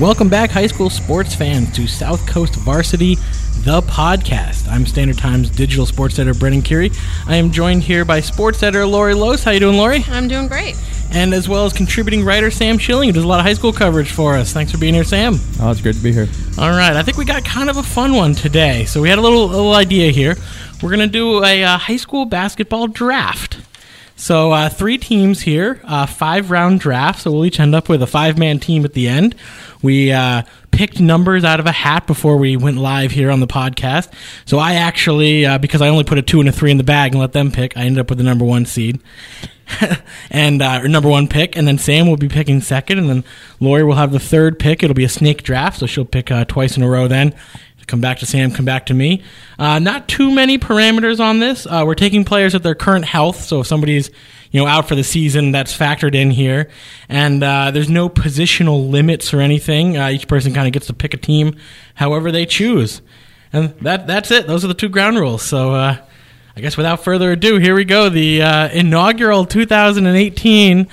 Welcome back, high school sports fans, to South Coast Varsity, the podcast. I'm Standard Times digital sports editor Brennan Curie. I am joined here by sports editor Lori Los. How you doing, Lori? I'm doing great. And as well as contributing writer Sam Schilling, who does a lot of high school coverage for us. Thanks for being here, Sam. Oh, it's great to be here. All right, I think we got kind of a fun one today. So we had a little little idea here. We're gonna do a uh, high school basketball draft. So uh, three teams here, uh, five round draft. So we'll each end up with a five man team at the end. We uh, picked numbers out of a hat before we went live here on the podcast. So I actually, uh, because I only put a two and a three in the bag and let them pick, I ended up with the number one seed. and uh, number one pick, and then Sam will be picking second, and then Lori will have the third pick. It'll be a snake draft, so she'll pick uh, twice in a row. Then come back to Sam, come back to me. Uh, not too many parameters on this. Uh, we're taking players at their current health, so if somebody's you know out for the season, that's factored in here. And uh, there's no positional limits or anything. Uh, each person kind of gets to pick a team however they choose, and that that's it. Those are the two ground rules. So. Uh, I guess without further ado, here we go. The uh, inaugural 2018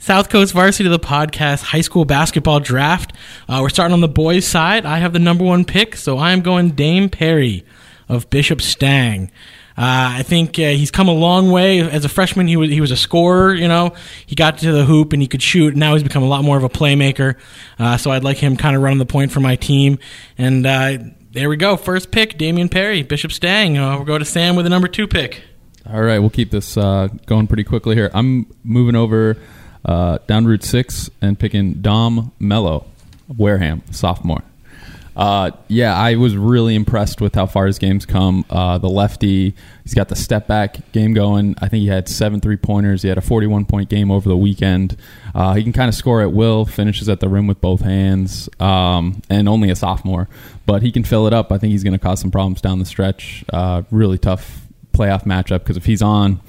South Coast Varsity to the Podcast High School Basketball Draft. Uh, we're starting on the boys' side. I have the number one pick, so I am going Dame Perry of Bishop Stang. Uh, I think uh, he's come a long way. As a freshman, he was he was a scorer. You know, he got to the hoop and he could shoot. Now he's become a lot more of a playmaker. Uh, so I'd like him kind of running the point for my team. And uh, there we go. First pick, Damian Perry, Bishop Stang. Uh, we'll go to Sam with the number two pick. All right, we'll keep this going pretty quickly here. I'm moving over uh, down Route 6 and picking Dom Mello, Wareham, sophomore. Uh, yeah, I was really impressed with how far his game's come. Uh, the lefty, he's got the step back game going. I think he had seven three pointers. He had a 41 point game over the weekend. Uh, he can kind of score at will, finishes at the rim with both hands, um, and only a sophomore. But he can fill it up. I think he's going to cause some problems down the stretch. Uh, really tough playoff matchup because if he's on,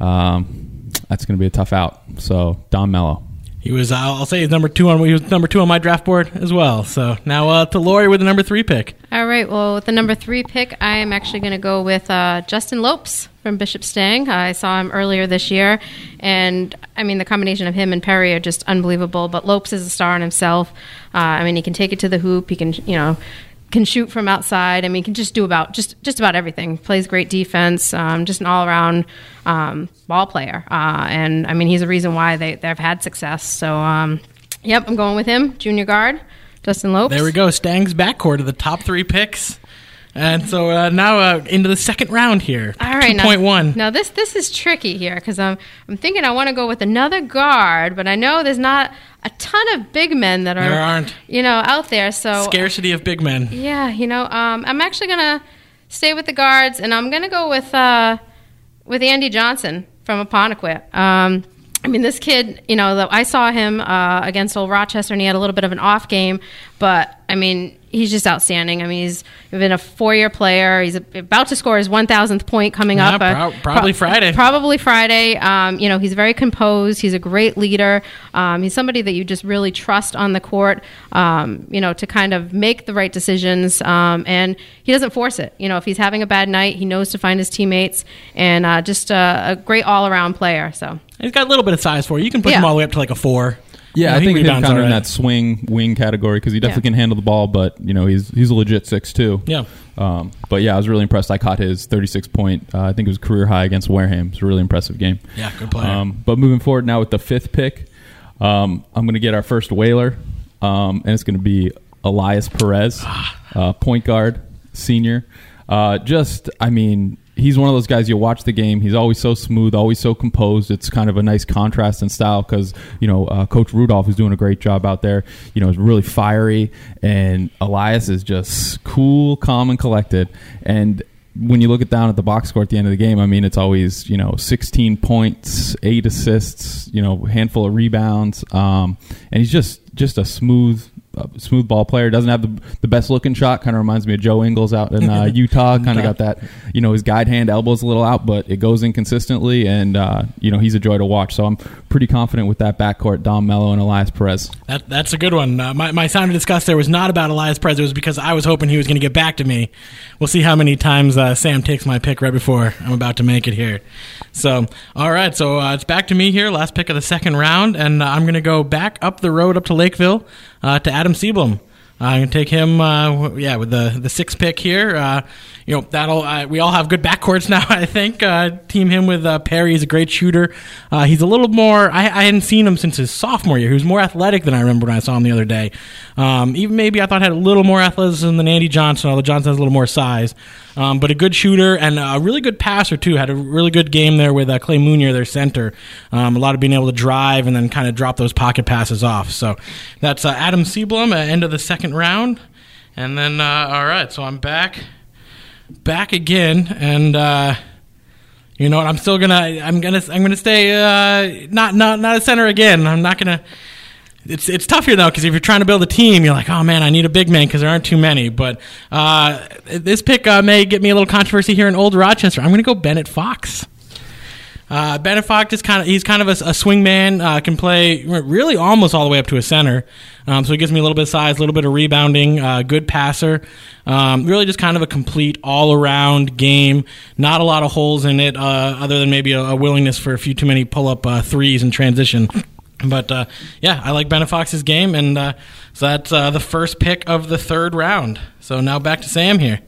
um, that's going to be a tough out. So, Dom Mello. He was, uh, I'll say, he's number two on he was number two on my draft board as well. So now uh, to Lori with the number three pick. All right. Well, with the number three pick, I am actually going to go with uh, Justin Lopes from Bishop Stang. I saw him earlier this year, and I mean the combination of him and Perry are just unbelievable. But Lopes is a star in himself. Uh, I mean, he can take it to the hoop. He can, you know, can shoot from outside. I mean, can just do about just just about everything. Plays great defense. Um, just an all around um, ball player. Uh, and I mean, he's a reason why they they've had success. So, um, yep, I'm going with him, junior guard, Justin Lopes. There we go. Stang's backcourt of the top three picks. And so uh, now uh, into the second round here. All right, two point one. Now this this is tricky here because I'm I'm thinking I want to go with another guard, but I know there's not a ton of big men that are There aren't. you know out there. So Scarcity of big men. yeah, you know, um, I'm actually gonna stay with the guards, and I'm gonna go with uh, with Andy Johnson from Apponequet. Um, I mean, this kid, you know, I saw him uh, against Old Rochester, and he had a little bit of an off game, but I mean, he's just outstanding. I mean, he's been a four-year player. He's about to score his 1,000th point coming Yeah, up. uh, prob- probably Friday. Probably Friday. Um, you know, he's very composed. He's a great leader. Um, he's somebody that you just really trust on the court. Um, you know, to kind of make the right decisions. Um, and he doesn't force it. You know, if he's having a bad night, he knows to find his teammates. And uh, just a, a great all-around player. So. He's got a little bit of size for you. You can push Yeah. him all the way up to like a four. Yeah, You know, I he think he's rebounds kind of in that swing wing category because he definitely Yeah. can handle the ball, but you know he's he's a legit six two. Yeah. Um, but yeah, I was really impressed. I caught his 36 point. Uh, I think it was career high against Wareham. It's a really impressive game. Yeah, good player. Um, but moving forward now with the fifth pick, um, I'm going to get our first whaler, um, and it's going to be Elias Perez, uh, point guard, senior. Uh, just, I mean, he's one of those guys. You watch the game. He's always so smooth, always so composed. It's kind of a nice contrast in style because you know uh, Coach Rudolph is doing a great job out there. You know, is really fiery, and Elias is just cool, calm, and collected. And when you look at down at the box score at the end of the game, I mean, it's always you know 16 points, eight assists, you know, handful of rebounds, um, and he's just just a smooth. Smooth ball player doesn't have the, the best looking shot. Kind of reminds me of Joe Ingles out in uh, Utah. Kind of got that, you know, his guide hand elbows a little out, but it goes in consistently, and uh, you know he's a joy to watch. So I'm pretty confident with that backcourt: Dom Mello and Elias Perez. That, that's a good one. Uh, my, my sound of disgust there was not about Elias Perez. It was because I was hoping he was going to get back to me. We'll see how many times uh, Sam takes my pick right before I'm about to make it here. So, all right. So uh, it's back to me here. Last pick of the second round. And uh, I'm going to go back up the road up to Lakeville uh, to Adam Adam. Uh, I'm gonna take him. Uh, yeah, with the the six pick here. Uh, you know that'll. Uh, we all have good backcourts now. I think. Uh, team him with uh, Perry. He's a great shooter. Uh, he's a little more. I, I hadn't seen him since his sophomore year. He was more athletic than I remember when I saw him the other day. Um, even maybe I thought had a little more athleticism than Andy Johnson. Although Johnson has a little more size. Um, but a good shooter and a really good passer too. Had a really good game there with uh, Clay Munier, their center. Um, a lot of being able to drive and then kind of drop those pocket passes off. So that's uh, Adam Seablum at end of the second round. And then uh, all right, so I'm back, back again, and uh, you know what? I'm still gonna I'm gonna I'm gonna stay uh, not not not a center again. I'm not gonna. It's it's tough here though because if you're trying to build a team, you're like, oh man, I need a big man because there aren't too many. But uh, this pick uh, may get me a little controversy here in Old Rochester. I'm going to go Bennett Fox. Uh, Bennett Fox is kind of he's kind of a, a swing man. Uh, can play really almost all the way up to a center. Um, so he gives me a little bit of size, a little bit of rebounding, uh, good passer. Um, really just kind of a complete all around game. Not a lot of holes in it, uh, other than maybe a, a willingness for a few too many pull up uh, threes in transition. But uh, yeah, I like Bennett Fox's game, and uh, so that's uh, the first pick of the third round. So now back to Sam here.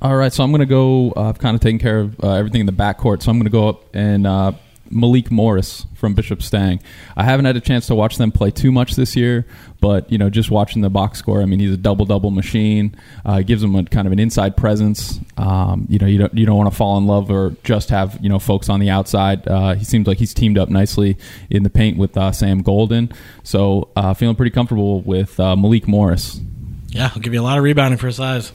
All right, so I'm going to go. Uh, I've kind of taken care of uh, everything in the backcourt, so I'm going to go up and uh, Malik Morris from Bishop Stang. I haven't had a chance to watch them play too much this year, but you know, just watching the box score, I mean, he's a double double machine. Uh, it gives him a kind of an inside presence. Um, you know, you don't you don't want to fall in love or just have you know folks on the outside. Uh, he seems like he's teamed up nicely in the paint with uh, Sam Golden, so uh, feeling pretty comfortable with uh, Malik Morris. Yeah, I'll give you a lot of rebounding for his size.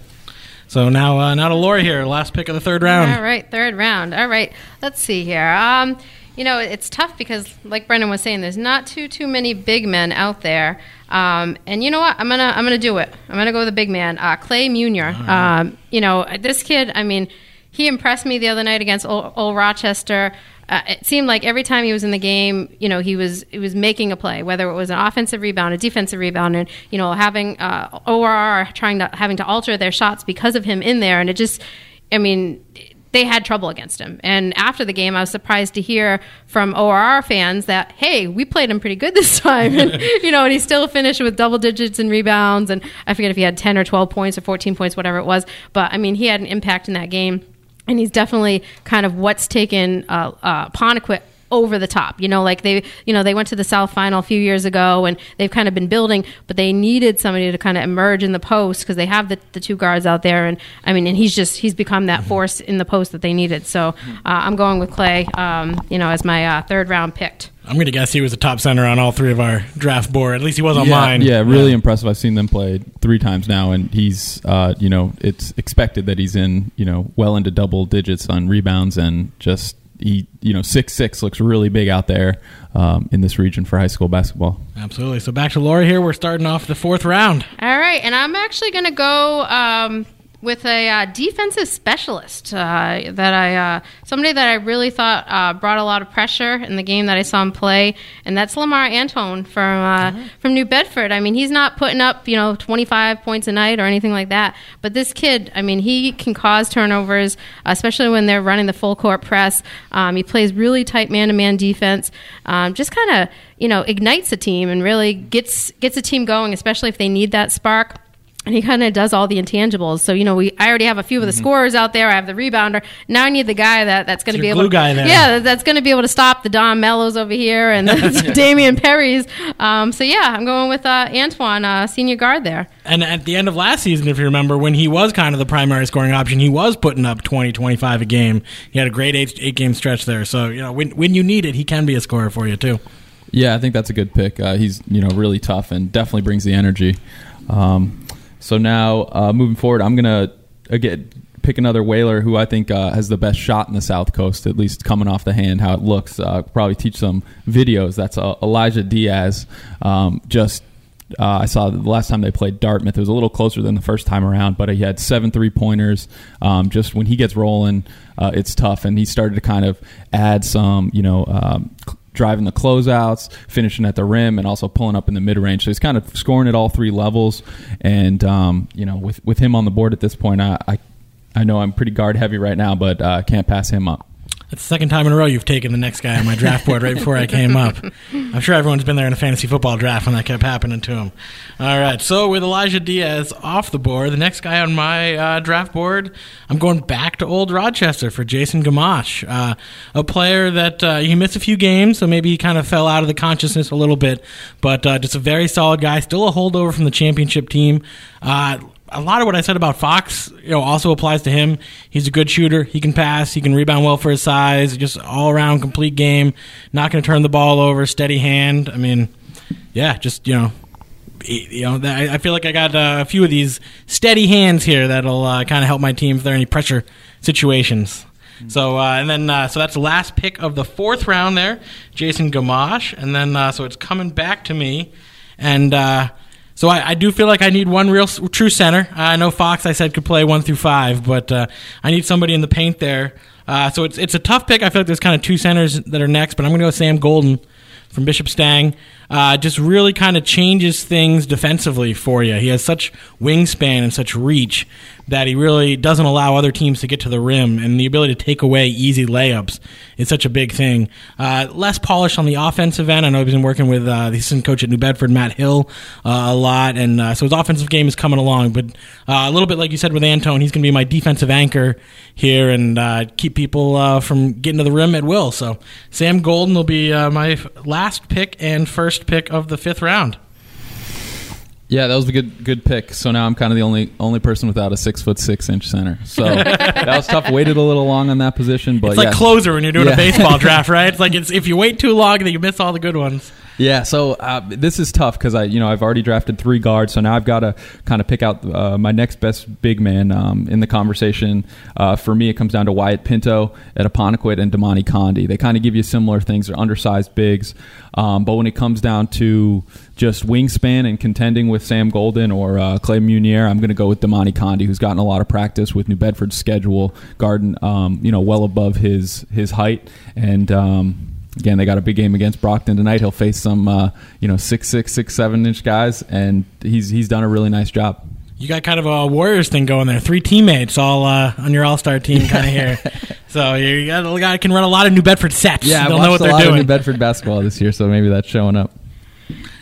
So now, uh, now to Lori here, last pick of the third round. All right, third round. All right, let's see here. Um, you know, it's tough because, like Brendan was saying, there's not too too many big men out there. Um, and you know what? I'm gonna I'm gonna do it. I'm gonna go with a big man, uh, Clay Munier. Um, you know, this kid. I mean, he impressed me the other night against Old, Old Rochester. Uh, it seemed like every time he was in the game, you know, he was he was making a play, whether it was an offensive rebound, a defensive rebound, and you know, having uh, ORR trying to having to alter their shots because of him in there, and it just, I mean. They had trouble against him. And after the game, I was surprised to hear from ORR fans that, hey, we played him pretty good this time. And, you know, and he still finished with double digits and rebounds. And I forget if he had 10 or 12 points or 14 points, whatever it was. But, I mean, he had an impact in that game and he's definitely kind of what's taken uh, uh, Ponequit over the top. You know, like they, you know, they went to the South Final a few years ago, and they've kind of been building, but they needed somebody to kind of emerge in the post because they have the, the two guards out there, and I mean, and he's just he's become that force in the post that they needed. So uh, I'm going with Clay, um, you know, as my uh, third round picked. I'm going to guess he was a top center on all three of our draft board. At least he was on yeah, mine. Yeah, really impressive. I've seen them play three times now, and he's, uh, you know, it's expected that he's in, you know, well into double digits on rebounds, and just he, you know, six six looks really big out there um, in this region for high school basketball. Absolutely. So back to Lori here. We're starting off the fourth round. All right, and I'm actually going to go um, with a uh, defensive specialist uh, that I uh, somebody that I really thought uh, brought a lot of pressure in the game that I saw him play, and that's Lamar Antone from uh, from New Bedford. I mean, he's not putting up you know 25 points a night or anything like that, but this kid, I mean, he can cause turnovers, especially when they're running the full court press. Um, he plays really tight man to man defense. Um, just kind of you know ignites a team and really gets gets a team going, especially if they need that spark and he kind of does all the intangibles. So you know, we I already have a few of the scorers out there. I have the rebounder. Now I need the guy that that's going to be able, glue guy there. yeah, that's going to be able to stop the Dom Mellos over here and the Damian Perry's. Um, so yeah, I'm going with uh, Antone, uh, senior guard there. And at the end of last season, if you remember, when he was kind of the primary scoring option, he was putting up 20, 25 a game. He had a great eight, eight game stretch there. So, you know, when, when you need it, he can be a scorer for you, too. Yeah, I think that's a good pick. Uh, he's you know really tough and definitely brings the energy. Um, so now uh, moving forward, I'm gonna again pick another whaler who I think uh, has the best shot in the South Coast, at least coming off the hand, how it looks. Uh, probably teach some videos. That's uh, Elijah Diaz. Um, just uh, I saw the last time they played Dartmouth. It was a little closer than the first time around, but he had seven three pointers. Um, just when he gets rolling, uh, it's tough, and he started to kind of add some, you know. Um, driving the closeouts, finishing at the rim, and also pulling up in the mid range. So he's kind of scoring at all three levels. And um, you know, with with him on the board at this point, I I, I know I'm pretty guard heavy right now, but uh, can't pass him up. That's the second time in a row you've taken the next guy on my draft board right before I came up. I'm sure everyone's been there in a fantasy football draft when that kept happening to him. All right, so with Elijah Diaz off the board, the next guy on my uh, draft board, I'm going back to Old Rochester for Jason Gamache, uh, a player that uh, he missed a few games, so maybe he kind of fell out of the consciousness a little bit, but uh, just a very solid guy, still a holdover from the championship team. A lot of what I said about Fox, you know, also applies to him. He's a good shooter. He can pass. He can rebound well for his size. Just all around complete game. Not going to turn the ball over. Steady hand. I mean, yeah, just you know, you know, I feel like I got uh, a few of these steady hands here that'll uh, kind of help my team if there are any pressure situations. So uh, and then uh, so that's the last pick of the fourth round there, Jason Gamache, and then uh, so it's coming back to me, and uh, so I, I, do feel like I need one real true center. I know Fox I said could play one through five, but uh, I need somebody in the paint there. Uh, so it's it's a tough pick. I feel like there's kind of two centers that are next, but I'm going to go Sam Golden from Bishop Stang uh, just really kind of changes things defensively for you. He has such wingspan and such reach that he really doesn't allow other teams to get to the rim, and the ability to take away easy layups is such a big thing. Uh, less polished on the offensive end. I know he's been working with uh, the assistant coach at New Bedford, Matt Hill, uh, a lot, and uh, so his offensive game is coming along. But uh, a little bit like you said with Antone, he's going to be my defensive anchor here and uh, keep people from getting to the rim at will. So Sam Golden will be my last pick and first pick of the fifth round. Yeah, that was a good good pick. So now I'm kind of the only only person without a six foot six inch center. So that was tough. Waited a little long on that position, but it's like yeah. closer when you're doing yeah. a baseball draft, right? It's like it's if you wait too long, then you miss all the good ones. Yeah, so uh, this is tough because I, you know, I've already drafted three guards, so now I've got to kind of pick out uh, my next best big man um, in the conversation. Uh, for me, it comes down to Wyatt Pinto at Apponequet and Damani Condi. They kind of give you similar things. They're undersized bigs, um, but when it comes down to just wingspan and contending with Sam Golden or uh, Clay Munier, I'm going to go with Damani Condi, who's gotten a lot of practice with New Bedford's schedule, Garden, um, you know, well above his his height and. Again, they got a big game against Brockton tonight. He'll face some, uh, you know, six, six, six, seven inch guys, and he's he's done a really nice job. You got kind of a Warriors thing going there. Three teammates all uh, on your All Star team, kind of here. so you got a guy can run a lot of New Bedford sets. Yeah, they'll know what they're doing. New Bedford basketball this year, so maybe that's showing up.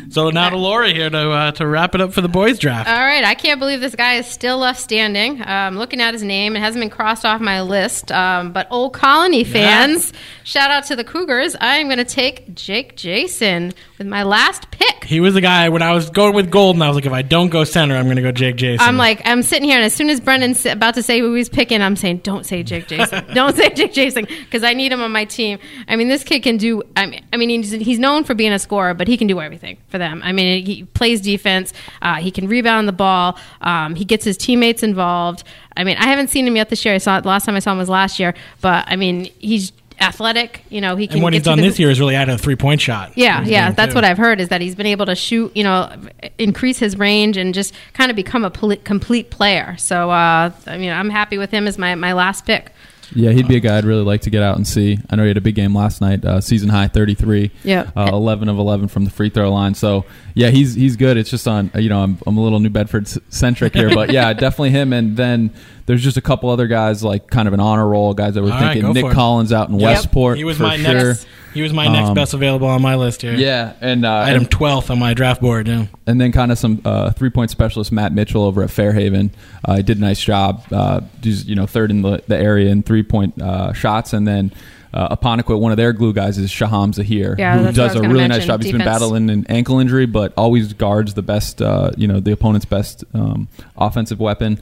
So now to Lori here to uh, to wrap it up for the boys draft. All right, I can't believe this guy is still left standing. Um, looking at his name, it hasn't been crossed off my list. Um, but Old Colony fans, yeah. shout out to the Cougars. I am going to take Jake Jason with my last pick. He was the guy when I was going with Golden. I was like, if I don't go center, I'm going to go Jake Jason. I'm like, I'm sitting here, and as soon as Brendan's about to say who he's picking, I'm saying, don't say Jake Jason, don't say Jake Jason, because I need him on my team. I mean, this kid can do. I mean, I mean, he's, he's known for being a scorer, but he can do everything for them. I mean, he plays defense. Uh, he can rebound the ball. Um, he gets his teammates involved. I mean, I haven't seen him yet this year. I saw the last time I saw him was last year, but I mean, he's athletic. You know, he can. And what he's done this year is really added a three point shot. Yeah, yeah, that's too. what I've heard is that he's been able to shoot. You know, increase his range and just kind of become a poli- complete player. So, uh, I mean, I'm happy with him as my my last pick. Yeah, he'd be a guy I'd really like to get out and see. I know he had a big game last night, uh, season high 33. Yeah. Uh, 11 of 11 from the free throw line. So, yeah, he's he's good. It's just on, you know, I'm, I'm a little New Bedford centric here, but yeah, definitely him. And then there's just a couple other guys like kind of an honor roll guys that were All thinking. Right, Nick Collins out in yep. Westport. He was my sure. next. He was my next um, best available on my list here. Yeah, and uh, I had him 12th on my draft board. Yeah. And then kind of some uh, three point specialist Matt Mitchell over at Fairhaven. Uh, he did a nice job. Uh, he's you know third in the, the area in three point uh, shots, and then uh, Apponequet, one of their glue guys is Shaham Zahir, yeah, who does a really mention. nice job. Defense. He's been battling an ankle injury, but always guards the best, uh, you know, the opponent's best um, offensive weapon.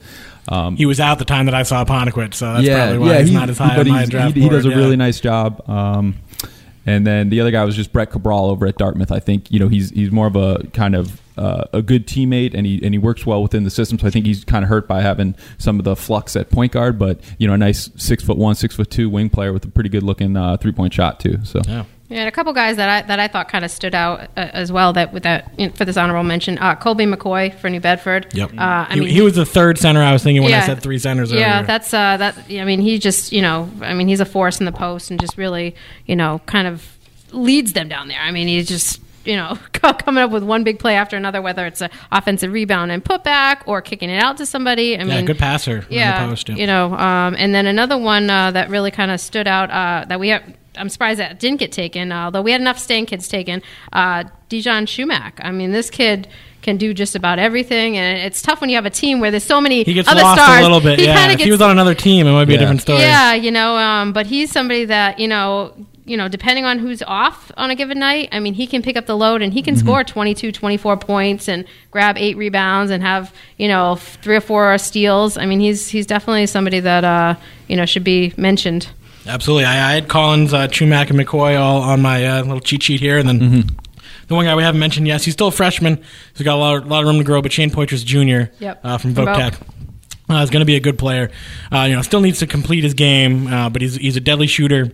Um, he was out the time that I saw Apponequet, so that's yeah, probably why yeah, he's he, not as high on my draft he, board. He does a yeah. really nice job. Um, and then the other guy was just Brett Cabral over at Dartmouth. I think you know he's he's more of a kind of uh, a good teammate and he and he works well within the system. So I think he's kind of hurt by having some of the flux at point guard, but you know a nice six foot one, six foot two wing player with a pretty good looking uh, three point shot too. So yeah. Yeah, and a couple guys that I that I thought kind of stood out uh, as well. That with that you know, for this honorable mention, uh, Colby McCoy for New Bedford. Yep. Uh, I he, mean, he, was the third center I was thinking when yeah, I said three centers. Yeah, earlier. that's uh, that. I mean, he just you know, I mean, he's a force in the post and just really you know, kind of leads them down there. I mean, he's just you know, coming up with one big play after another, whether it's an offensive rebound and putback or kicking it out to somebody. I Yeah, mean, good passer. in the yeah, you know, um, and then another one uh, that really kind of stood out uh, that we have. I'm surprised that didn't get taken, uh, although we had enough Stang kids taken. Uh, Dijon Schumack. I mean, this kid can do just about everything, and it's tough when you have a team where there's so many He gets other lost stars. a little bit. He yeah, if gets he was on another team, it might be Yeah. a different story. yeah, you know, um, but he's somebody that you know, you know, depending on who's off on a given night, I mean, he can pick up the load and he can score 22, 24 points and grab eight rebounds and have you know three or four steals. I mean, he's he's definitely somebody that uh, you know should be mentioned. Absolutely. I, I had Collins, uh, Chumack, and McCoy all on my uh, little cheat sheet here, and then Mm-hmm. the one guy we haven't mentioned. Yes, he's still a freshman. He's got a lot, of, lot of room to grow. But Shane Poitras Jr. Yep. Uh, from From Voc Tech. Uh, is going to be a good player. Uh, you know, still needs to complete his game, uh, but he's he's a deadly shooter.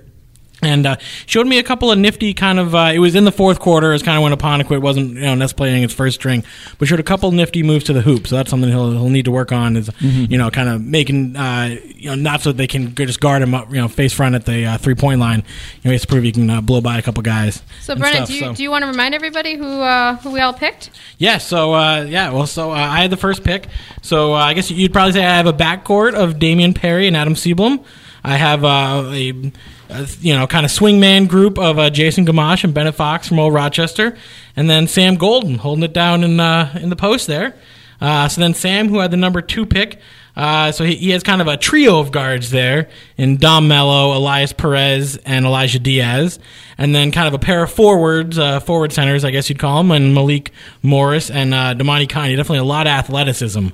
And uh, showed me a couple of nifty kind of. Uh, it was in the fourth quarter. It's kind of when Apponequet wasn't you know necessarily playing his first string, but showed a couple nifty moves to the hoop. So that's something he'll he'll need to work on. Is Mm-hmm. you know kind of making uh, you know not so they can just guard him up you know face front at the uh, three point line. You know he has to prove he can uh, blow by a couple guys. So, Brennan, stuff, do you so. do you want to remind everybody who uh, who we all picked? Yeah, so uh, yeah, well, so uh, I had the first pick. So uh, I guess you'd probably say I have a backcourt of Damian Perry and Adam Sieblum. I have uh, a, a you know kind of swingman group of uh, Jason Gamache and Bennett Fox from Old Rochester, and then Sam Golden holding it down in uh, in the post there. Uh, so then Sam, who had the number two pick, uh, so he, he has kind of a trio of guards there in Dom Mello, Elias Perez, and Elijah Diaz, and then kind of a pair of forwards, uh, forward centers, I guess you'd call them, and Malik Morris and uh, Damani Kanye. Definitely a lot of athleticism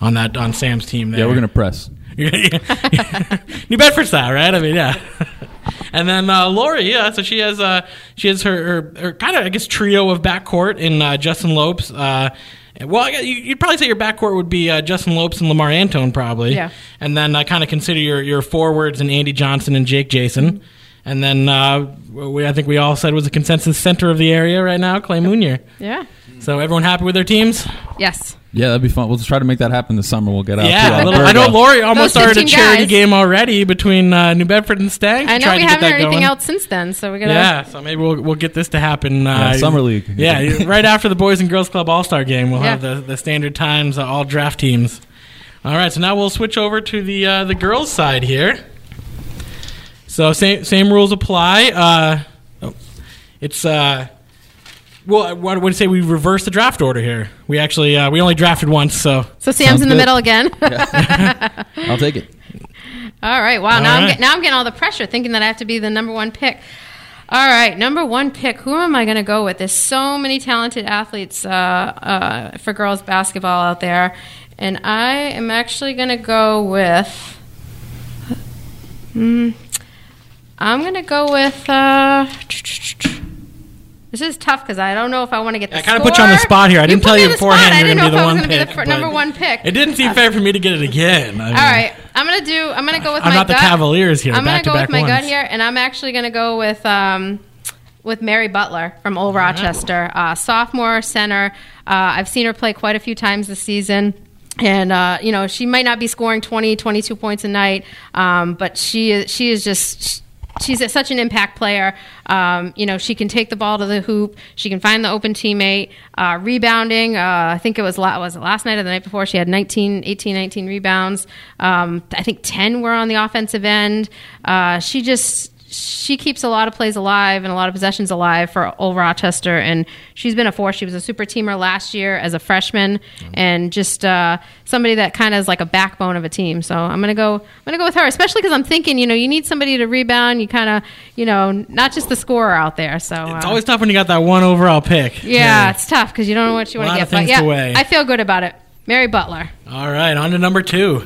on that on Sam's team. There. Yeah, we're gonna press. New Bedford style, right? I mean, yeah. And then uh, Lori, yeah. So she has uh, she has her, her, her kind of I guess trio of backcourt in uh, Justin Lopes. Uh, well, I guess you- you'd probably say your backcourt would be uh, Justin Lopes and Lamar Antone, probably. Yeah. And then I kind of consider your your forwards and Andy Johnson and Jake Jason. And then uh, we, I think we all said was a consensus center of the area right now, Clay Munier. Yeah. So everyone happy with their teams? Yes. Yeah, that'd be fun. We'll just try to make that happen this summer. We'll get out. Yeah, to, uh, little, I know Lori almost Those started a 15 charity guys. game already between uh, New Bedford and Stang. I know Tried we to get haven't that heard anything going. else since then, so we're gonna. Yeah, so maybe we'll we'll get this to happen. Uh, Yeah, summer league. Yeah, right after the Boys and Girls Club All Star game, we'll have the, the standard times, uh, all draft teams. All right, so now we'll switch over to the uh, the girls' side here. So same same rules apply. Uh, oh, it's uh, well, what would you say? We reverse the draft order here. We actually uh, we only drafted once, so So Sam's Sounds in the good. middle again. I'll take it. all right. Wow. All now I'm right. get, now I'm getting all the pressure, thinking that I have to be the number one pick. All right, number one pick. Who am I going to go with? There's so many talented athletes uh, uh, for girls basketball out there, and I am actually going to go with. Hmm, I'm going to go with. Uh, this is tough because I don't know if I want to get the I kind of put you on the spot here. I didn't tell you on the spot. beforehand I you're didn't going to be know the if I was one gonna be pick. the fir- number one pick. It didn't seem fair for me to get it again. I mean, All right, I'm gonna do. I'm gonna go with I'm my not the. Cavaliers here, I'm gonna go back-to-back with my gut here, and I'm actually gonna go with um, with Mary Butler from Old Rochester, uh, sophomore center. Uh, I've seen her play quite a few times this season. And uh, you know she might not be scoring 20, 22 points a night, um, but she is she is just she's a, such an impact player. Um, you know, she can take the ball to the hoop. She can find the open teammate. Uh, rebounding, uh, I think it was was it last night or the night before. She had 19, 18, 19 rebounds. Um, I think 10 were on the offensive end. Uh, she just she keeps a lot of plays alive and a lot of possessions alive for Old Rochester, and she's been a force. She was a super teamer last year as a freshman, and just uh, somebody that kind of is like a backbone of a team. So I'm gonna go. I'm gonna go with her, especially because I'm thinking, you know, you need somebody to rebound. You kind of, you know, not just the scorer out there. So It's uh, always tough when you got that one overall pick. yeah, it's tough because you don't know what you want to get. But yeah. I feel good about it. Mary Butler. All right, on to number two.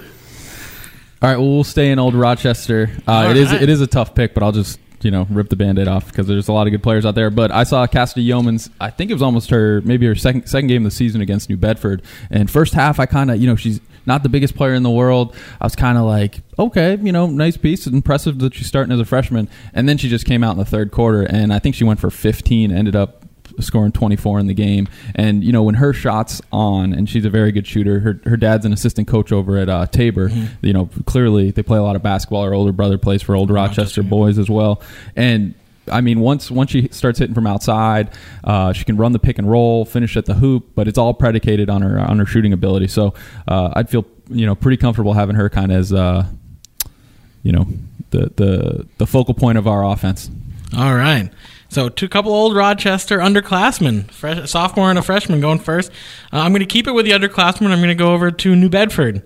All right, well, we'll stay in Old Rochester. Uh, it is right. it is a tough pick, but I'll just you know rip the band-aid off because there's a lot of good players out there. But I saw Cassidy Yeomans. I think it was almost her maybe her second second game of the season against New Bedford. And first half, I kind of you know she's not the biggest player in the world. I was kind of like, okay, you know, nice piece. It's impressive that she's starting as a freshman. And then she just came out in the third quarter, and I think she went for 15. Ended up scoring 24 in the game. And you know, when her shots on, and she's a very good shooter. Her her dad's an assistant coach over at uh, Tabor. You know, clearly they play a lot of basketball. Her older brother plays for Old Rochester, Rochester, yeah. boys as well. And I mean, once once she starts hitting from outside, uh, she can run the pick and roll, finish at the hoop, but it's all predicated on her on her shooting ability. So uh, I'd feel you know pretty comfortable having her kind of as uh, you know the the the focal point of our offense. All right. So, two couple old Rochester underclassmen, fresh, sophomore and a freshman going first. Uh, I'm going to keep it with the underclassmen. I'm going to go over to New Bedford.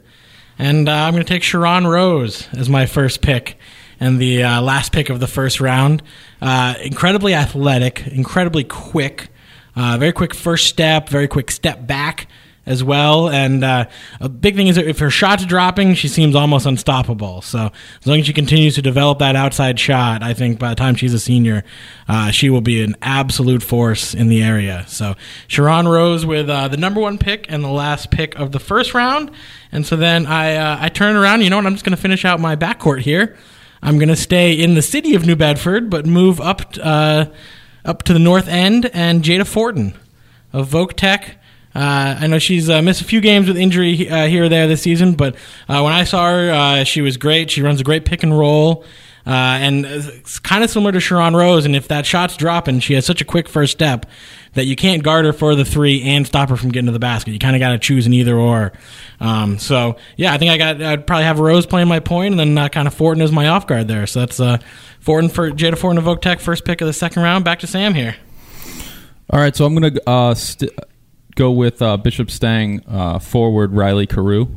And uh, I'm going to take Sharon Rose as my first pick and the uh, last pick of the first round. Uh, incredibly athletic, incredibly quick, uh, very quick first step, very quick step back as well. And uh, a big thing is if her shot's dropping, she seems almost unstoppable. So as long as she continues to develop that outside shot, I think by the time she's a senior, uh, she will be an absolute force in the area. So Sharon Rose with uh, the number one pick and the last pick of the first round. And so then I uh, I turn around. You know what? I'm just going to finish out my backcourt here. I'm going to stay in the city of New Bedford, but move up uh, up to the north end and Jada Fortin of Voc Tech. Uh, I know she's uh, missed a few games with injury uh, here or there this season, but uh, when I saw her, uh, she was great. She runs a great pick and roll. Uh, and it's kind of similar to Sharon Rose, and if that shot's dropping, she has such a quick first step that you can't guard her for the three and stop her from getting to the basket. You kind of got to choose an either or. Um, so yeah, I think I got I'd probably have Rose playing my point, and then uh, kind of Fortin as my off guard there. So that's uh, Fortin for Jada Fortin of Voc Tech, first pick of the second round. Back to Sam here. All right, so I'm gonna uh, st- go with uh, Bishop Stang uh, forward Riley Carew.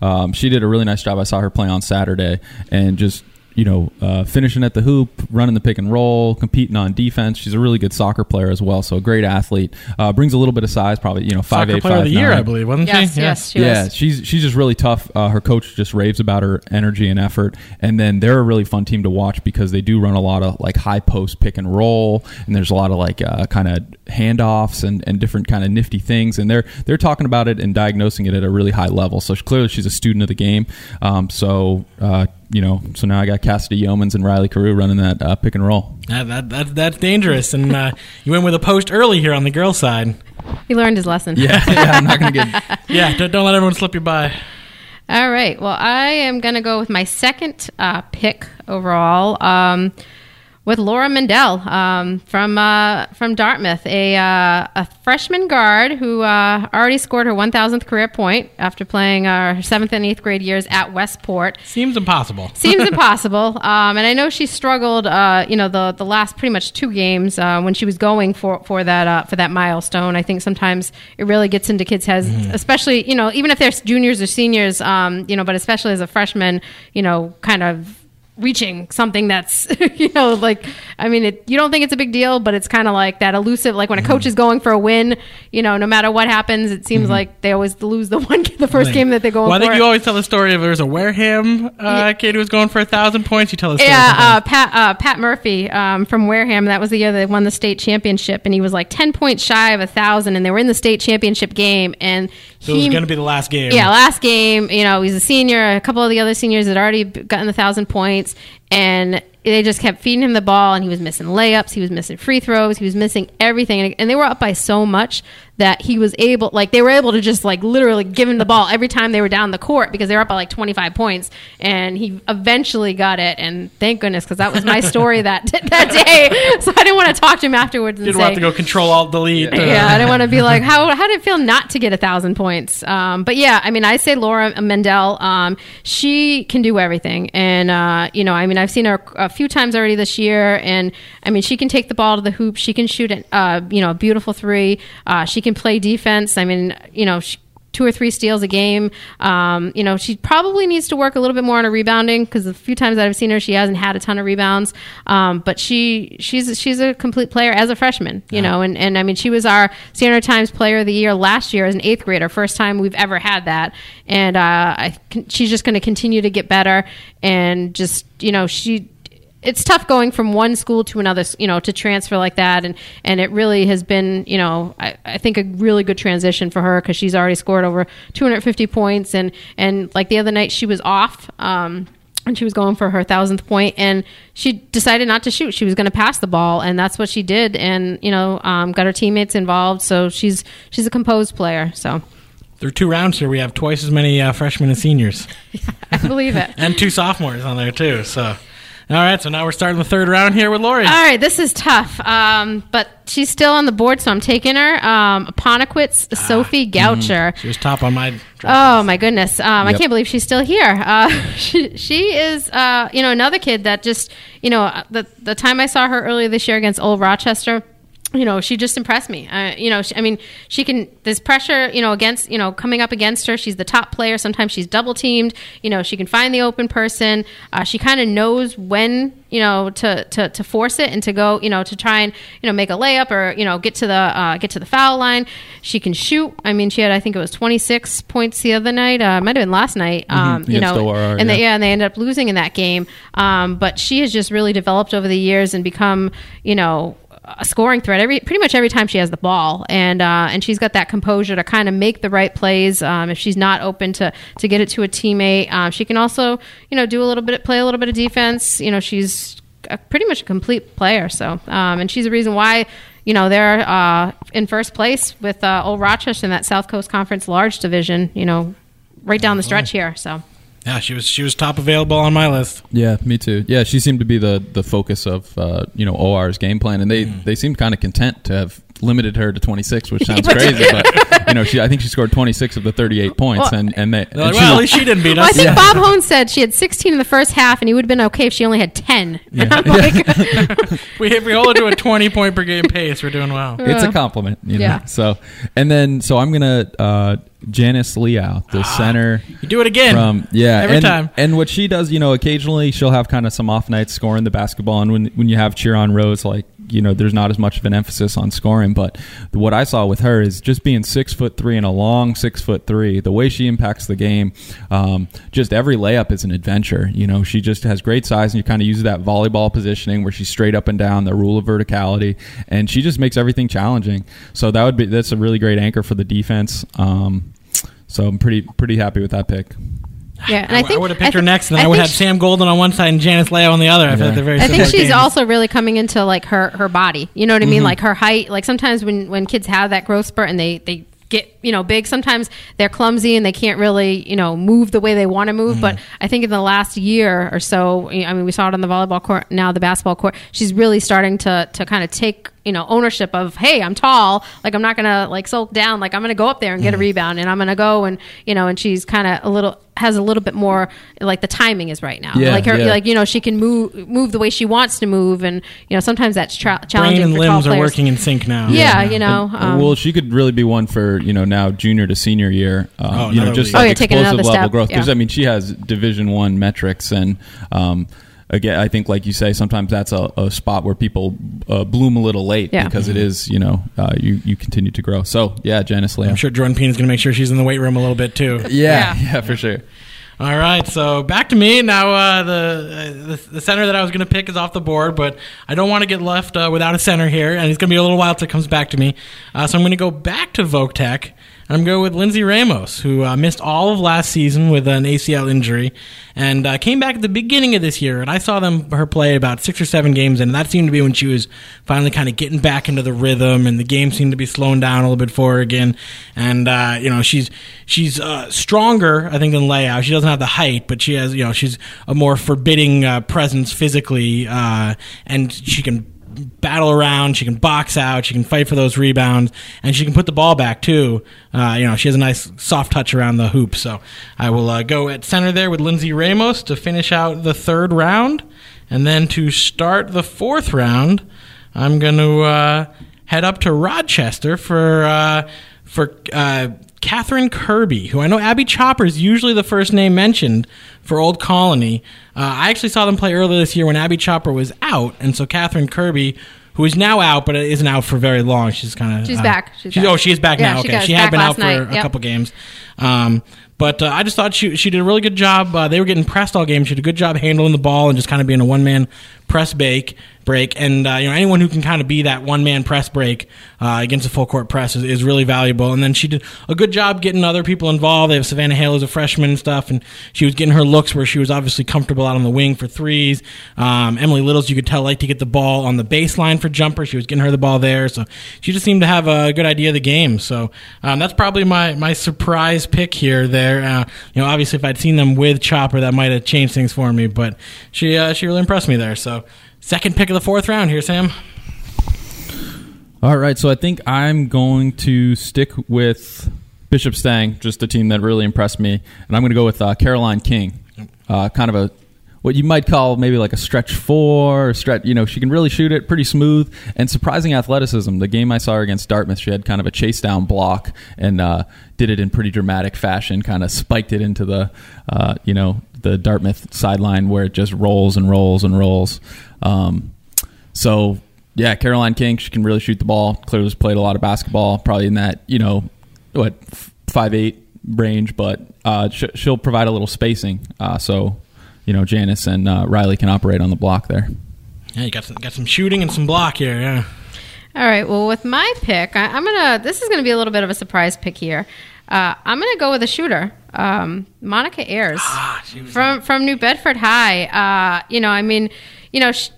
Um, she did a really nice job. I saw her play on Saturday, and just you know, uh, finishing at the hoop, running the pick and roll, competing on defense. She's a really good soccer player as well, so a great athlete. Uh, brings a little bit of size, probably you know five Soccer eight, player of five the year, nine. I believe, wasn't Yes, she? yes, she yeah, was. she's she's just really tough. Uh, her coach just raves about her energy and effort, and then they're a really fun team to watch because they do run a lot of like high post pick and roll, and there's a lot of like uh, kind of handoffs and, and different kind of nifty things, and they're they're talking about it and diagnosing it at a really high level. So clearly, she's a student of the game. Um, so uh, you know, so now I got Cassidy Yeomans and Riley Carew running that uh, pick and roll. That, that, that, that's dangerous. And uh, you went with a post early here on the girls' side. He learned his lesson. Yeah, yeah I'm not gonna get. Yeah, don't, don't let everyone slip you by. All right. Well, I am going to go with my second uh, pick overall um, with Laura Mendel um, from uh, from Dartmouth, a uh, a freshman guard who uh, already scored her 1,000th career point after playing uh, her seventh and eighth grade years at Westport. Seems impossible. Seems impossible. Um, and I know she struggled, uh, you know, the the last pretty much two games uh, when she was going for for that uh, for that milestone. I think sometimes it really gets into kids' heads, especially you know, even if they're juniors or seniors, um, you know, but especially as a freshman, you know, kind of reaching something that's you know like i mean it, you don't think it's a big deal but it's kind of like that elusive like when a coach is going for a win you know no matter what happens it seems like they always lose the one the first game that they go Well, I for think you always tell the story of there's a Wareham uh, kid who was going for a thousand points. You tell the story. Yeah, uh. Pat uh, Pat Murphy um, from Wareham. That was the year they won the state championship, and he was like ten points shy of a thousand, and they were in the state championship game. And so it was going to be the last game. yeah, last game. You know, he's a senior. A couple of the other seniors had already gotten the thousand points, and they just kept feeding him the ball, and he was missing layups, he was missing free throws, he was missing everything, and, and they were up by so much that he was able, like, they were able to just like literally give him the ball every time they were down the court because they were up by like twenty five points, and he eventually got it, and thank goodness because that was my story that that day. So I didn't want to talk to him afterwards and Didn't say, want to go control alt delete. uh, yeah, I didn't want to be like, how how did it feel not to get a thousand points? Um, but yeah, I mean, I say Laura Mendel. Um, she can do everything, and uh, you know, I mean, I've seen her a few times already this year, and I mean, she can take the ball to the hoop. She can shoot, it, uh, you know, a beautiful three. Uh, she can play defense. I mean, you know. She, Two or three steals a game. Um, you know, she probably needs to work a little bit more on her rebounding because the few times that I've seen her, she hasn't had a ton of rebounds. Um, but she she's she's a complete player as a freshman. You know, and, and I mean, she was our Standard Times Player of the Year last year as an eighth grader, first time we've ever had that. And uh, I, she's just going to continue to get better and just you know she it's tough going from one school to another, you know, to transfer like that, and and it really has been, you know, I, I think a really good transition for her because she's already scored over 250 points, and and like the other night she was off. Um, and she was going for her thousandth point, and she decided not to shoot. She was going to pass the ball, and that's what she did. And you know, um, got her teammates involved. So she's she's a composed player. So There are two rounds here. We have twice as many uh, freshmen and seniors, I believe it. and two sophomores on there too. So All right, so now we're starting the third round here with Lori. All right, this is tough, um, but she's still on the board, so I'm taking her. Um, Apponequet's Sophie Goucher. She was top on my. draft. Oh my goodness! Um, I can't believe she's still here. Uh, she, she is, uh, you know, another kid that just, you know, uh, the the time I saw her earlier this year against Old Rochester. You know, she just impressed me. Uh, you know, she, I mean, she can. There's pressure, you know, against, you know, coming up against her. She's the top player. Sometimes she's double teamed. You know, she can find the open person. Uh, she kind of knows when, you know, to, to to force it and to go, you know, to try and you know make a layup or you know get to the uh, get to the foul line. She can shoot. I mean, she had I think it was 26 points the other night. Uh, might have been last night. Um, you Against know, ORR, and they, yeah. yeah, and they ended up losing in that game. Um, but she has just really developed over the years and become, you know, a scoring threat every pretty much every time she has the ball, and uh, and she's got that composure to kind of make the right plays. Um, if she's not open to to get it to a teammate, um, she can also you know do a little bit play a little bit of defense. You know, she's a, pretty much a complete player. So, um, and she's the reason why. You know they're uh, in first place with uh, Old Rochester in that South Coast Conference large division. You know, right down the stretch here. So Yeah, she was she was top available on my list. Yeah, me too. Yeah, she seemed to be the the focus of uh, you know OR's game plan, and they Mm. they seemed kind of content to have limited her to 26, which sounds crazy, but you know she I think she scored 26 of the 38 points, Well- and and they They're like, she well, at least she didn't beat Well, I us. think Bob Hone said she had 16 in the first half, and he would have been okay if she only had 10. And I'm like, we if we hold it to a twenty point per game pace, we're doing well. it's a compliment, you know. Yeah. So, and then so I'm gonna uh, Janice Liao, the center. You do it again. From yeah, Every and, time. And what she does, you know, occasionally she'll have kind of some off nights scoring the basketball, and when when you have Sharon Rose, like you know, there's not as much of an emphasis on scoring. But what I saw with her is just being six foot three and a long six foot three. The way she impacts the game, um, just every layup is an adventure. You know, she just has great size, and you kind of use that volleyball positioning where she's straight up and down, the rule of verticality, and she just makes everything challenging. So that would be that's a really great anchor for the defense. Um, so I'm pretty pretty happy with that pick. Yeah. And I, think I would have picked her next, and I, would have she- Sam Golden on one side and Janice Leo on the other. I feel like they're very I think she's teams. also really coming into like her her body. You know what I Mm-hmm. mean? Like her height. Like sometimes when when kids have that growth spurt and they they get you know big, sometimes they're clumsy and they can't really you know move the way they want to move. Mm-hmm. But I think in the last year or so, I mean, we saw it on the volleyball court, now the basketball court. She's really starting to to kind of take you know ownership of hey i'm tall like i'm not gonna like sulk down like i'm gonna go up there and get a rebound and i'm gonna go and you know and she's kind of a little has a little bit more like the timing is right now Yeah, like her yeah. like you know she can move move the way she wants to move and you know sometimes that's tra- brain challenging and for tall limbs are players. working in sync now. yeah, you know um, well, she could really be one for you know now junior to senior year. Um, Oh, you know, just league. like Oh, explosive level step, growth. Because yeah. I mean, she has Division One metrics, and um, again, I think like you say, sometimes that's a, a spot where people uh, bloom a little late Yeah. because it is you know uh, you you continue to grow. So yeah, Janice Leo. I'm sure Jordan Payne is going to make sure she's in the weight room a little bit too. Yeah, Yeah. yeah, for sure. All right, so back to me now. Uh, the, uh, the the center that I was going to pick is off the board, but I don't want to get left uh, without a center here, and it's going to be a little while till it comes back to me. Uh, so I'm going to go back to Voc and I'm going with Lindsay Ramos, who uh, missed all of last season with an ACL injury, and uh, came back at the beginning of this year. And I saw them her play about six or seven games, and that seemed to be when she was finally kind of getting back into the rhythm, and the game seemed to be slowing down a little bit for her again. And uh, you know, she's she's uh, stronger, I think, than Layout. She doesn't have the height, but she has you know she's a more forbidding uh, presence physically, uh, and she can battle around. She can box out. She can fight for those rebounds, and she can put the ball back too. Uh, you know, she has a nice soft touch around the hoop. So I will uh, go at center there with Lindsay Ramos to finish out the third round, and then to start the fourth round, I'm going to uh, head up to Rochester for uh, for. Uh, Catherine Kirby, who I know Abby Chopper is usually the first name mentioned for Old Colony. Uh, I actually saw them play earlier this year when Abby Chopper was out, and so Catherine Kirby, who is now out but isn't out for very long, she's kind of She's back. She's back. Oh, she is back Yeah, now. she Okay, she, had been out for night. a Yep. couple games, um, but uh, I just thought she she did a really good job. Uh, they were getting pressed all game. She did a good job handling the ball and just kind of being a one man press bake. Break. And uh, you know, anyone who can kind of be that one man press break uh, against a full court press is, is really valuable. And then she did a good job getting other people involved. They have Savannah Hale as a freshman and stuff, and she was getting her looks where she was obviously comfortable out on the wing for threes. Um, Emily Littles, you could tell, liked to get the ball on the baseline for jumper. She was getting her the ball there, so she just seemed to have a good idea of the game. So um, that's probably my my surprise pick here. There, uh, you know, obviously if I'd seen them with Chopper, that might have changed things for me, but she uh, she really impressed me there. So second pick of the fourth round here, Sam. All right, so I think I'm going to stick with Bishop Stang, just a team that really impressed me, and I'm going to go with uh, Caroline King, uh, kind of a what you might call maybe like a stretch four, or stretch. You know, she can really shoot it, pretty smooth, and surprising athleticism. The game I saw her against Dartmouth, she had kind of a chase down block and uh, did it in pretty dramatic fashion. Kind of spiked it into the, uh, you know, the Dartmouth sideline where it just rolls and rolls and rolls. Um, so yeah, Caroline King, she can really shoot the ball. Clearly played a lot of basketball, probably in that you know what five eight range, but uh, sh- she'll provide a little spacing. Uh, so you know Janice and uh, Riley can operate on the block there. Yeah, you got some got some shooting and some block here. Yeah. All right. Well, with my pick, I, I'm gonna. This is gonna be a little bit of a surprise pick here. Uh, I'm gonna go with a shooter, um, Monica Ayers Ah, she was from from New Bedford High. Uh, you know, I mean, you know, sh-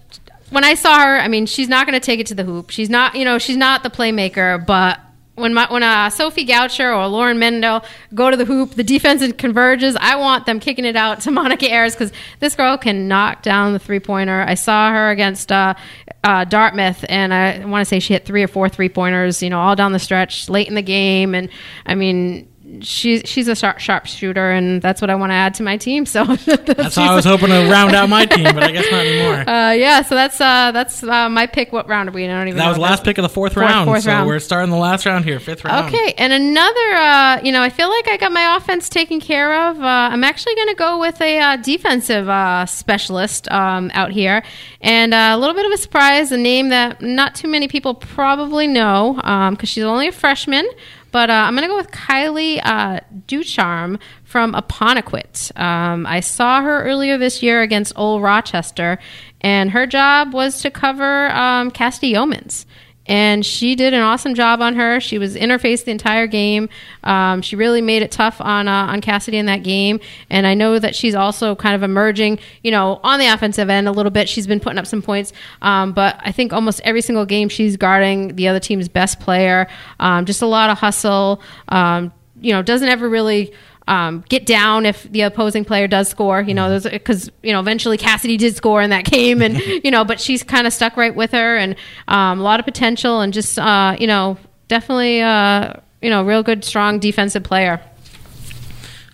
when I saw her, I mean, she's not going to take it to the hoop. She's not, you know, she's not the playmaker. But when my when uh, Sophie Goucher or Lauren Mendel go to the hoop, the defense converges. I want them kicking it out to Monica Ayers because this girl can knock down the three pointer. I saw her against. Uh, uh, Dartmouth, and I want to say she hit three or four three pointers, you know, all down the stretch, late in the game, and I mean, she's she's a sharp sharp shooter, and that's what I want to add to my team. So That's how I was hoping to round out my team, but I guess not anymore. Uh, yeah, so that's uh, that's uh, my pick. What round are we in? I don't even. that was last pick of the fourth, Fourth- round. fourth so round. we're starting the last round here, fifth round. Okay, and another, uh, you know, I feel like I got my offense taken care of. Uh, I'm actually going to go with a uh, defensive uh, specialist um, out here, and uh, a little bit of a surprise, a name that not too many people probably know because she's only a freshman. But uh, I'm going to go with Kylie uh, Ducharme from Apponequet. Um, I saw her earlier this year against Old Rochester, and her job was to cover um, Cassidy Yeomans and she did an awesome job on her. She was interfaced the entire game. Um, she really made it tough on uh, on Cassidy in that game. And I know that she's also kind of emerging, you know, on the offensive end a little bit. She's been putting up some points, um, but I think almost every single game she's guarding the other team's best player. Um, just a lot of hustle. Um, you know, doesn't ever really um, get down if the opposing player does score. You know, because you know eventually Cassidy did score in that game, and you know, but she's kind of stuck right with her, and um, a lot of potential, and just uh, you know, definitely uh, you know, real good, strong defensive player.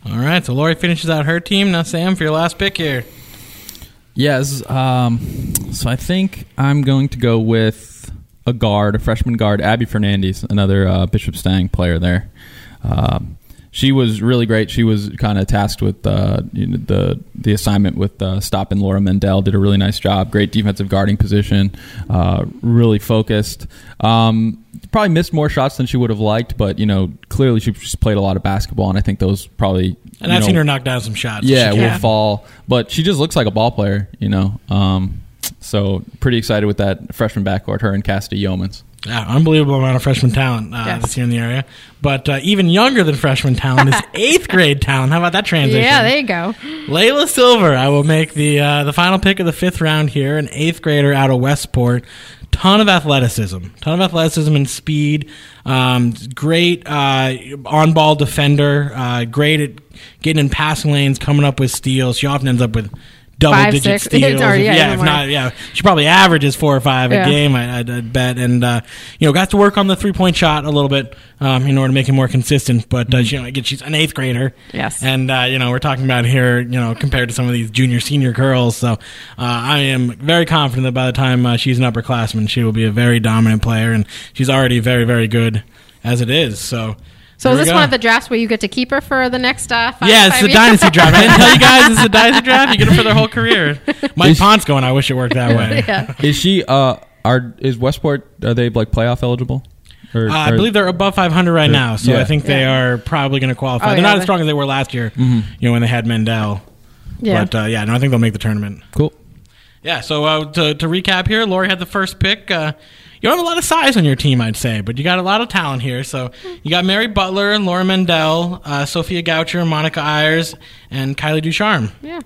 All right, so Lori finishes out her team. Now, Sam, for your last pick here. Yes. Um, so I think I'm going to go with a guard, a freshman guard, Abby Fernandez, another uh, Bishop Stang player there. Um, she was really great. She was kind of tasked with uh, you know, the the assignment with uh, stopping Laura Mendel. Did a really nice job. Great defensive guarding position. Uh, really focused. Um, probably missed more shots than she would have liked, but you know clearly she just played a lot of basketball, and I think those probably And I've know, seen her knock down some shots. yeah, will fall. But she just looks like a ball player, you know. Um, so pretty excited with that freshman backcourt, her and Cassidy Yeomans. Yeah, unbelievable amount of freshman talent uh, Yes. this year in the area. But uh, even younger than freshman talent is eighth grade talent. How about that transition? Yeah, there you go. Layla Silver, I will make the uh, the final pick of the fifth round here, an eighth grader out of Westport. Ton of athleticism, ton of athleticism and speed. Um, great uh, on ball defender. Uh, great at getting in passing lanes, coming up with steals. She often ends up with double Five, digit six. steals. Or, yeah, yeah, if more. not, yeah, she probably averages four or five Yeah. a game. I, I'd, I'd bet, and uh, you know, got to work on the three point shot a little bit um, in order to make it more consistent. But uh, you know, again, she's an eighth grader. Yes. And uh, you know, we're talking about here, you know, compared to some of these junior, senior girls. So uh, I am very confident that by the time uh, she's an upperclassman, she will be a very dominant player, and she's already very, very good as it is. So. So there is we this one of the drafts where you get to keep her for the next uh, five? Yeah, it's five a years? dynasty draft. I didn't tell you guys it's a dynasty draft. You get them for their whole career. Mike Is- Ponce going. I wish it worked that way. yeah. Is she? Uh, are is Westport? Are they like playoff eligible? Or, Uh, I believe they're above 500 right now, so yeah. I think they Yeah. are probably going to qualify. Oh, they're yeah, not they- as strong as they were last year, you know, when they had Mendel. Yeah. But uh, yeah, no, I think they'll make the tournament. cool. Yeah, so uh, to, to recap here, Lori had the first pick. Uh, you don't have a lot of size on your team, I'd say, but you got a lot of talent here. So you got Mary Butler, Laura Mendel, uh, Sophia Goucher, Monica Ayers, and Kylie Ducharme. Yeah.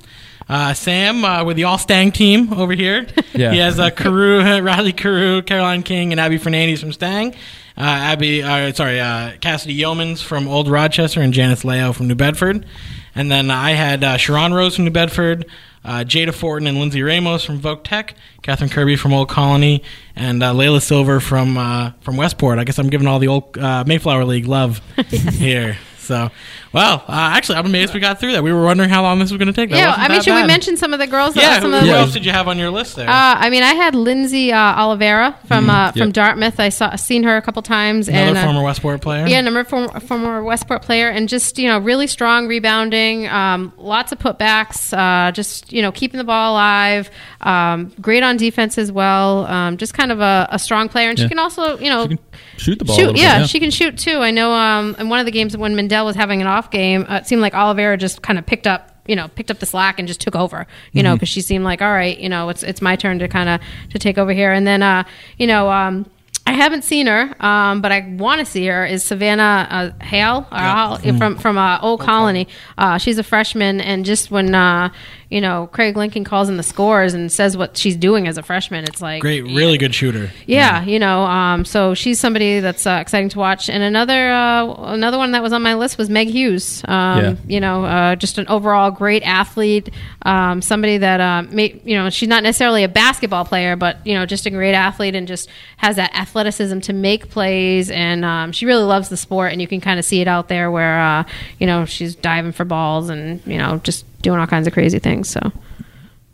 Uh, Sam uh, with the All Stang team over here. Yeah. He has uh, Carew, Riley Carew, Caroline King, and Abby Fernandez from Stang. Uh, Abby, uh, sorry, uh, Cassidy Yeomans from Old Rochester and Janice Leo from New Bedford. And then I had uh, Sharon Rose from New Bedford, uh, Jada Fortin and Lindsay Ramos from Voc Tech, Catherine Kirby from Old Colony, and uh, Layla Silver from uh, from Westport. I guess I'm giving all the old uh, Mayflower League love here. So, well, uh, actually, I'm amazed we got through that. We were wondering how long this was going to take. That yeah, I mean, should we bad. mention some of the girls? that- Yeah, some who, of the who else did you have on your list there? Uh, I mean, I had Lindsay uh, Oliveira from uh, from. Dartmouth. I saw seen her a couple times, Another and uh, former Westport player. yeah, number former, former Westport player, and just you know, really strong rebounding, um, lots of putbacks, uh, just you know, keeping the ball alive, um, great on defense as well. Um, just kind of a, a strong player, and she can also you know shoot the ball. a shoot. little Yeah, bit, she can shoot too. I know. Um, in one of the games when Mendel was having an off game, uh, it seemed like Oliveira just kind of picked up, you know, picked up the slack and just took over. You Mm-hmm. know, because she seemed like, all right, you know, it's it's my turn to kind of to take over here. And then, uh, you know, um, I haven't seen her, um, but I want to see her. Is Savannah uh, Hale or Hale- from from uh, Old Colony? Uh, she's a freshman, and just when uh, you know Craig Lincoln calls in the scores and says what she's doing as a freshman, it's like Great, really good shooter. yeah, you know, um, so she's somebody that's uh, exciting to watch. And another uh, another one that was on my list was Meg Hughes. Um, Yeah. You know, uh, just an overall great athlete. Um, somebody that uh, may, you know, she's not necessarily a basketball player, but you know, just a great athlete and just has that athleticism to make plays. And um, she really loves the sport, and you can kind of see it out there where uh, you know she's diving for balls and you know just doing all kinds of crazy things. So.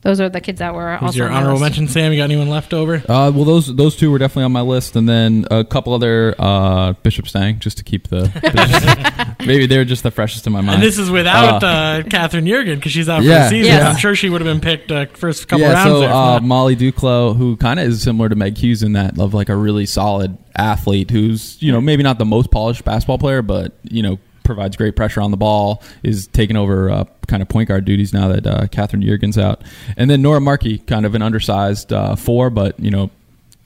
Those are the kids that were Who's also your on my honorable list. mention, Sam? You got anyone left over? Uh, well, those those two were definitely on my list, and then a couple other uh, Bishop Stang, just to keep the. maybe they're just the freshest in my mind. And this is without Uh, uh, Catherine Jurgen because she's out for Yeah. the season. Yes. I'm sure she would have been picked uh, first couple yeah, rounds. so there, uh. Molly Duclos, who kind of is similar to Meg Hughes in that of like a really solid athlete, who's you know maybe not the most polished basketball player, but you know provides great pressure on the ball, is taking over uh, kind of point guard duties now that uh, Catherine Jurgen's out, and then Nora Markey, kind of an undersized uh, four, but you know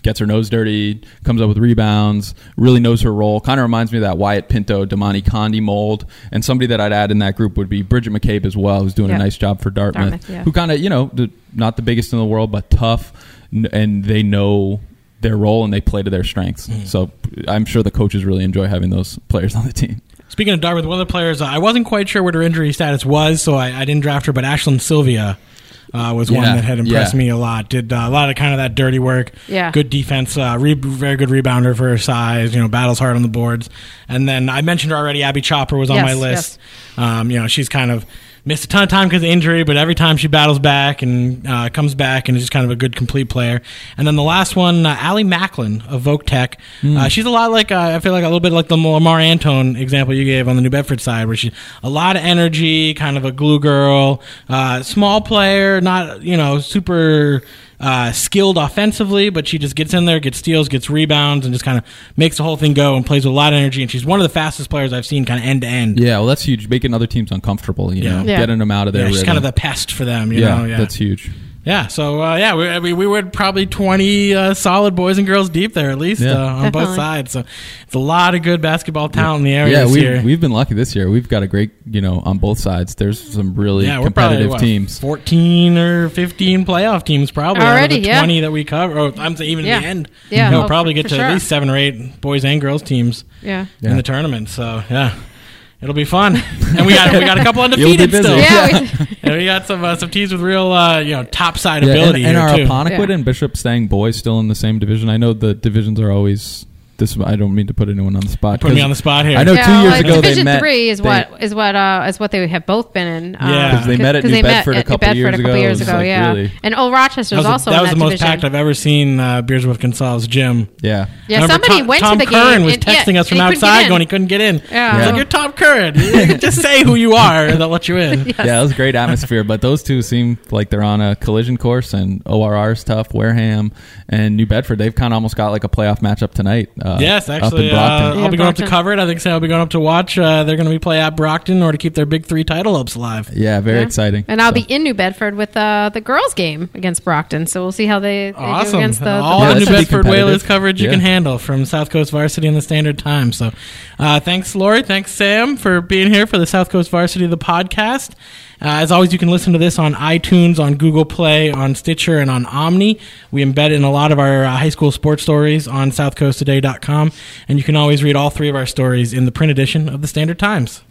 gets her nose dirty, comes up with rebounds, really knows her role. Kind of reminds me of that Wyatt Pinto, Damani Condi mold. And somebody that I'd add in that group would be Bridget McCabe as well, who's doing Yeah. a nice job for Dartmouth. Dartmouth, yeah. Who kind of, you know, the, not the biggest in the world, but tough, n- and they know their role and they play to their strengths. Mm. So I'm sure the coaches really enjoy having those players on the team. Speaking of Dartmouth, one of the players, uh, I wasn't quite sure what her injury status was, so I, I didn't draft her, but Ashlyn Sylvia uh, was one that had impressed yeah. me a lot. Did uh, a lot of kind of that dirty work. Yeah. Good defense, uh, re- very good rebounder for her size, you know, battles hard on the boards. And then I mentioned her already, Abby Chopper was on Yes, my list. Um, you know, she's kind of missed a ton of time because of injury, but every time she battles back and uh, comes back and is just kind of a good complete player. And then the last one, uh, Allie Macklin of Voc Tech. Uh, she's a lot like uh, I feel like a little bit like the Lamar Antone example you gave on the New Bedford side, where she's a lot of energy, kind of a glue girl, uh, small player, not you know super. Uh, skilled offensively, but she just gets in there, gets steals, gets rebounds, and just kind of makes the whole thing go and plays with a lot of energy. And she's one of the fastest players I've seen, kind of end to end. Yeah, well, that's huge. Making other teams uncomfortable, you Yeah. know, Yeah. getting them out of there. Yeah, she's rhythm. kind of the pest for them, you yeah, know. Yeah, that's huge. Yeah. So uh, yeah, we, I mean, we were probably twenty uh, solid boys and girls deep there at least Yeah. uh, on both sides. So it's a lot of good basketball talent in the area Yeah, this we've, year. we've been lucky this year. We've got a great, you know, on both sides. There's some really yeah, we're probably competitive what, teams. fourteen or fifteen playoff teams probably out of Already, the yeah. twenty that we cover. Or I'm saying even Yeah. in the end, Yeah, we'll oh, probably get to sure. at least seven or eight boys and girls teams Yeah. Yeah. in the tournament. So yeah. It'll be fun, and we got we got a couple You'll be undefeated still. Yeah. we- and we got some uh, some teams with real uh, you know top side Yeah, ability and here are too. Apponequet Yeah. and Bishop Stang boys still in the same division? I know the divisions are always this. I don't mean to put anyone on the spot. Put me on the spot here. I know Yeah, two years like ago Division they met. three is they- what is what uh, is what they have both been in. Um, Yeah. 'Cause they met at 'cause New they met a at New couple Bedford years a couple ago. Years ago, like, yeah. really- And Old Rochester that is was, also the, that in was that the most packed I've ever seen uh, Beers with Gonzalez gym. Yeah. Yeah, Remember somebody Tom, went Tom to the Curran game. was and- yeah, texting us from and he couldn't get outside in. going he couldn't get in. Yeah. He's Yeah. like, you're Tom Curran. Just say who you are, and they'll let you in. Yeah, it was a great atmosphere. But those two seem like they're on a collision course, and ORR is tough. Wareham and New Bedford, they've kind of almost got like a playoff matchup tonight. Uh, Yes, up actually, in Brockton. uh, I'll be going up to cover it. I think so. I'll be going up to watch. Uh, they're going to be play at Brockton in order to keep their big three title hopes alive. yeah, very Yeah. exciting. And I'll So- be in New Bedford with uh, the girls' game against Brockton. So we'll see how they, they do against the, All the that New Bedford competitive. Whalers coverage you can handle from South Coast Varsity and the Standard Time. So uh, thanks, Lori. Thanks, Sam, for being here for the South Coast Varsity the podcast. Uh, as always, you can listen to this on iTunes, on Google Play, on Stitcher, and on Omny. We embed in a lot of our uh, high school sports stories on southcoasttoday.com, and you can always read all three of our stories in the print edition of the Standard Times.